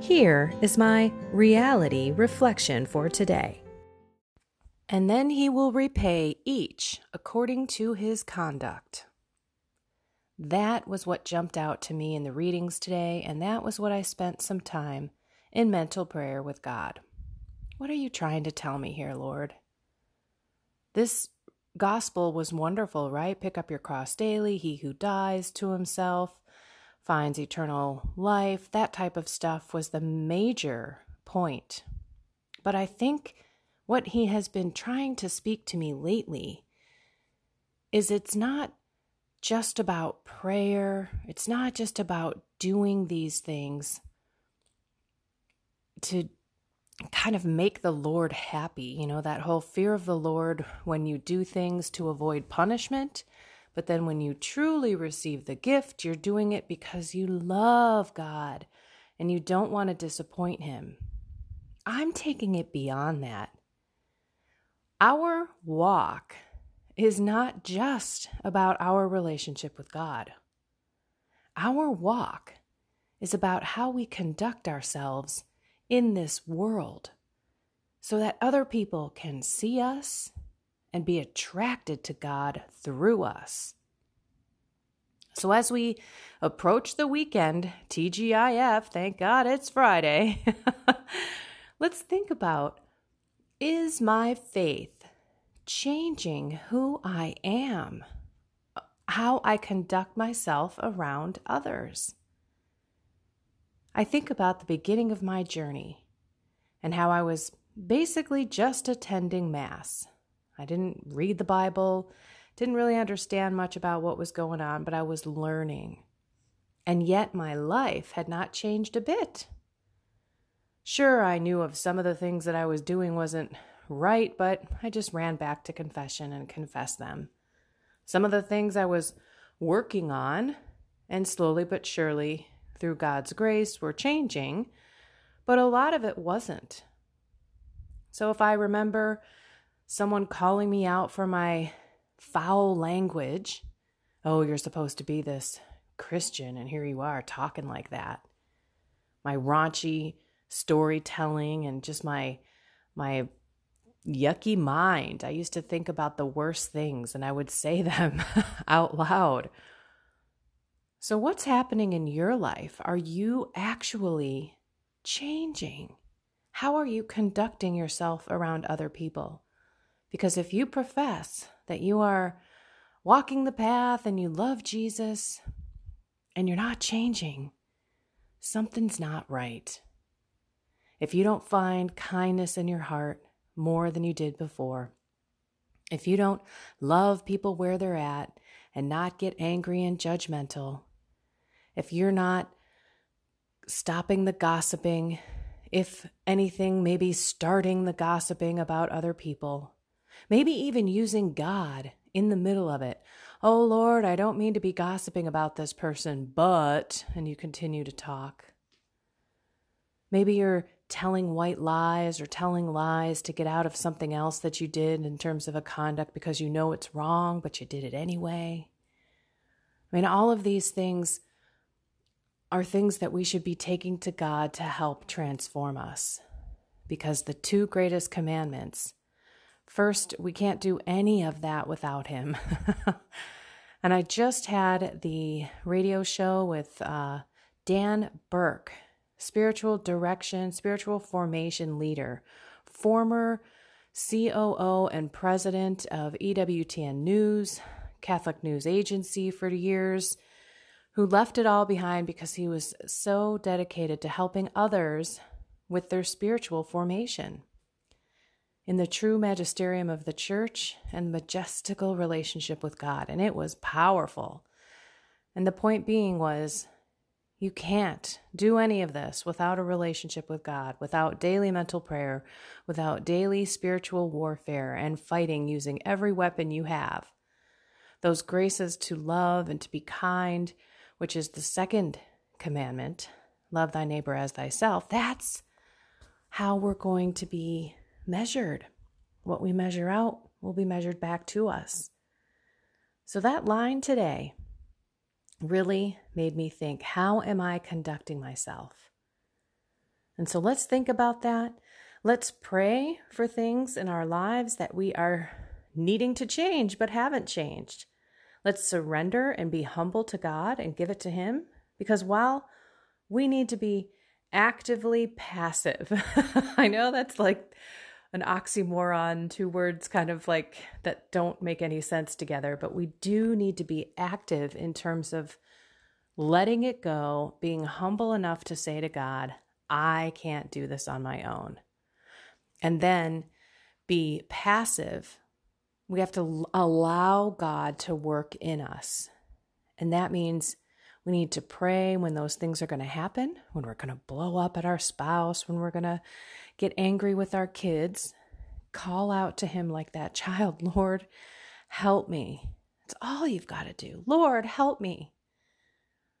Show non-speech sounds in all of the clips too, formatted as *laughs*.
Here is my reality reflection for today. And then he will repay each according to his conduct. That was what jumped out to me in the readings today, and that was what I spent some time in mental prayer with God. What are you trying to tell me here, Lord? This gospel was wonderful, right? Pick up your cross daily. He who dies to himself finds eternal life, that type of stuff was the major point. But I think what he has been trying to speak to me lately is it's not just about prayer, it's not just about doing these things to kind of make the Lord happy. You know, that whole fear of the Lord when you do things to avoid punishment but then when you truly receive the gift, you're doing it because you love God and you don't want to disappoint Him. I'm taking it beyond that. Our walk is not just about our relationship with God. Our walk is about how we conduct ourselves in this world so that other people can see us and be attracted to God through us. So, as we approach the weekend, TGIF, thank God it's Friday, *laughs* let's think about is my faith changing who I am, how I conduct myself around others? I think about the beginning of my journey and how I was basically just attending Mass. I didn't read the Bible, didn't really understand much about what was going on, but I was learning. And yet my life had not changed a bit. Sure, I knew of some of the things that I was doing wasn't right, but I just ran back to confession and confessed them. Some of the things I was working on, and slowly but surely, through God's grace, were changing, but a lot of it wasn't. So if I remember someone calling me out for my foul language. Oh, you're supposed to be this Christian, and here you are talking like that. My raunchy storytelling and just my my yucky mind. I used to think about the worst things and I would say *laughs* them out loud. So, what's happening in your life? Are you actually changing? How are you conducting yourself around other people? Because if you profess that you are walking the path and you love Jesus and you're not changing, something's not right. If you don't find kindness in your heart more than you did before, if you don't love people where they're at and not get angry and judgmental, if you're not stopping the gossiping, if anything, maybe starting the gossiping about other people, Maybe even using God in the middle of it. Oh Lord, I don't mean to be gossiping about this person, but, and you continue to talk. Maybe you're telling white lies or telling lies to get out of something else that you did in terms of a conduct because you know it's wrong, but you did it anyway. I mean, all of these things are things that we should be taking to God to help transform us. Because the two greatest commandments First, we can't do any of that without him. *laughs* and I just had the radio show with uh, Dan Burke, spiritual direction, spiritual formation leader, former COO and president of EWTN News, Catholic News Agency for years, who left it all behind because he was so dedicated to helping others with their spiritual formation. In the true magisterium of the church and majestical relationship with God, and it was powerful. And the point being was you can't do any of this without a relationship with God, without daily mental prayer, without daily spiritual warfare and fighting using every weapon you have. Those graces to love and to be kind, which is the second commandment love thy neighbor as thyself. That's how we're going to be measured. What we measure out will be measured back to us. So, that line today really made me think how am I conducting myself? And so let's think about that. Let's pray for things in our lives that we are needing to change but haven't changed. Let's surrender and be humble to God and give it to Him because while we need to be actively passive, *laughs* I know that's like an oxymoron, two words kind of like that don't make any sense together, but we do need to be active in terms of letting it go, being humble enough to say to God, I can't do this on my own. And then be passive. We have to allow God to work in us. And that means we need to pray when those things are going to happen, when we're going to blow up at our spouse, when we're going to get angry with our kids, call out to Him like that child, *laughs* Lord, help me. It's all you've got to do. Lord, help me.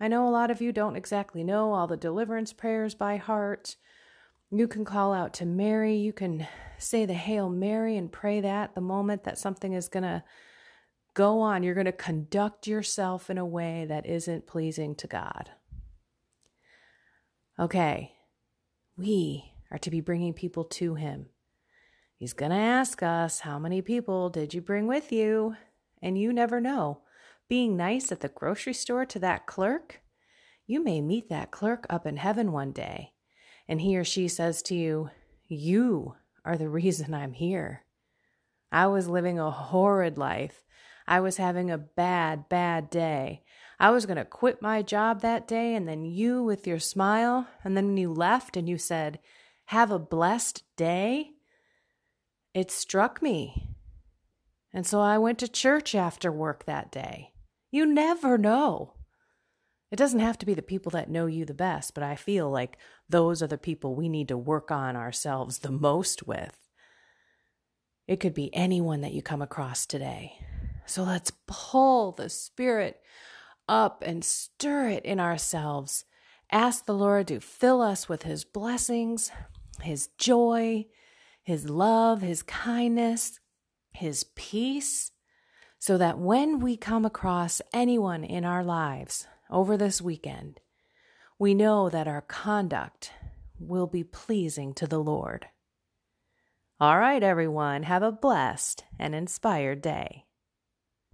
I know a lot of you don't exactly know all the deliverance prayers by heart. You can call out to Mary. You can say the Hail Mary and pray that the moment that something is going to go on. You're going to conduct yourself in a way that isn't pleasing to God. Okay, we are to be bringing people to Him. He's going to ask us, How many people did you bring with you? And you never know. Being nice at the grocery store to that clerk, you may meet that clerk up in heaven one day, and he or she says to you, You are the *laughs* reason I'm here. I was living a horrid life. I was having a bad, bad day. I was going to quit my job that day, and then you, with your smile, and then you left and you said, have a blessed day, it struck me. And so I went to church after work that day. You never know. It doesn't have to be the people that know you the best, but I feel like those are the people we need to work on ourselves the most with. It could be anyone that you come across today. So let's pull the Spirit up and stir it in ourselves. Ask the Lord to fill us with His blessings, his joy, his love, his kindness, his peace, so that when we come across anyone in our lives over this weekend, we know that our conduct will be pleasing to the Lord. All right, everyone, have a blessed and inspired day.